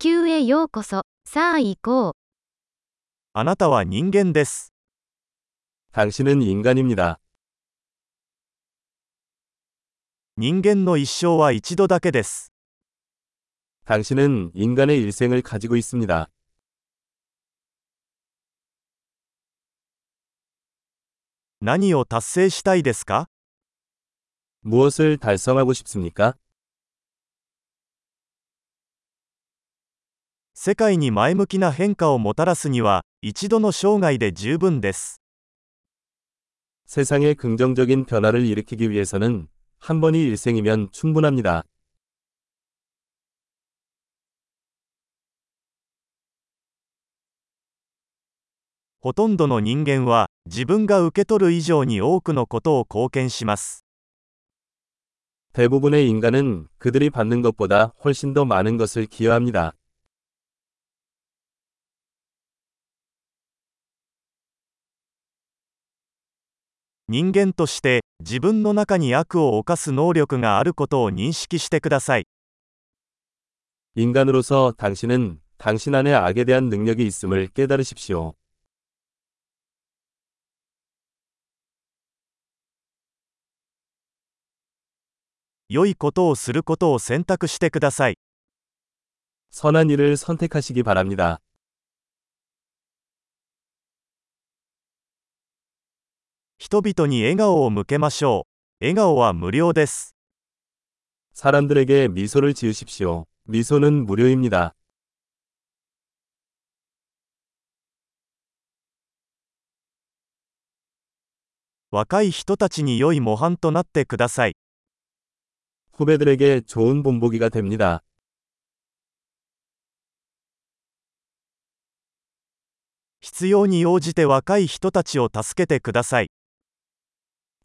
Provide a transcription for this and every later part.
球へようこそ。さあ行こう。あなたは人間です。 당신은 인간입니다. 人間の一生は一度だけです。 당신은 인간의 일생을 가지고 있습니다. 何を達成したいですか 무엇을 달성하고 싶습니까? 世界に前向きな変化をもたらすには、一度の生涯で十分です。 세상에 긍정적인 변화를 일으키기 위해서는 한 번이 일생이면 충분합니다. ほとんどの人間は、自分が受け取る以上に多くのことを貢献します。 대부분의 인간은 그들이 받는 것보다 훨씬 더 많은 것을 기여합니다. 人間として、自分の中に悪を犯す能力があることを認識してください。 인간으로서 당신은 당신 안에 악에 대한 능력이 있음을 깨달으십시오. 良いことをすることを選択してください。 선한 일을 선택하시기 바랍니다. 人々に笑顔を向けましょう。笑顔は無料です。 사람들에게 미소를 지으십시오. 미소는 무료입니다. 若い人たちに良い模範となってください。 후배들에게 좋은 본보기가 됩니다. 必要に応じて若い人たちを助けてください。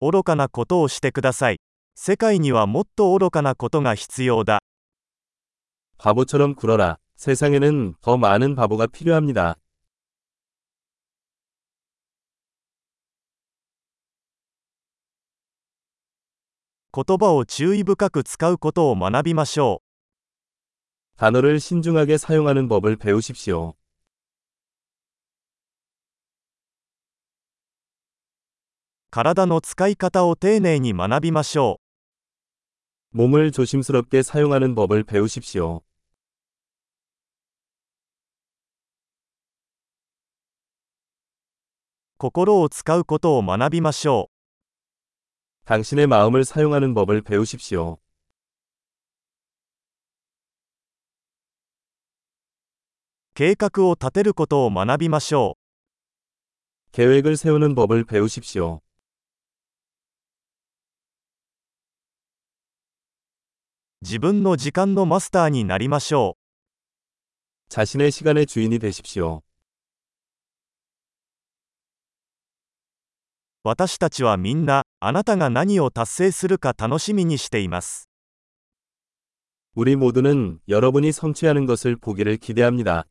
愚かなことをしてください。世界にはもっと愚かなことが必要だ。 바보처럼 굴어라. 세상에는 더 많은 바보가 필요합니다. 言葉を注意深く使うことを学びましょう。 단어를 신중하게 사용하는 법을 배우십시오. 体の使い方を丁寧に学びましょう。 몸을 조심스럽게 사용하는 법을 배우십시오. 心を使うことを学びましょう。 당신의 마음을 사용하는 법을 배우십시오. 計画を立てることを学びましょう。 계획을 세우는 법을 배우십시오. 自分の時間のマスターになりましょ 자신의 시간의 주인이 되십시오. う。私たちはみんな、あなたが何を達成するか楽しみにしています。 우리 모두는 여러분이 성취하는 것을 보기를 기대합니다.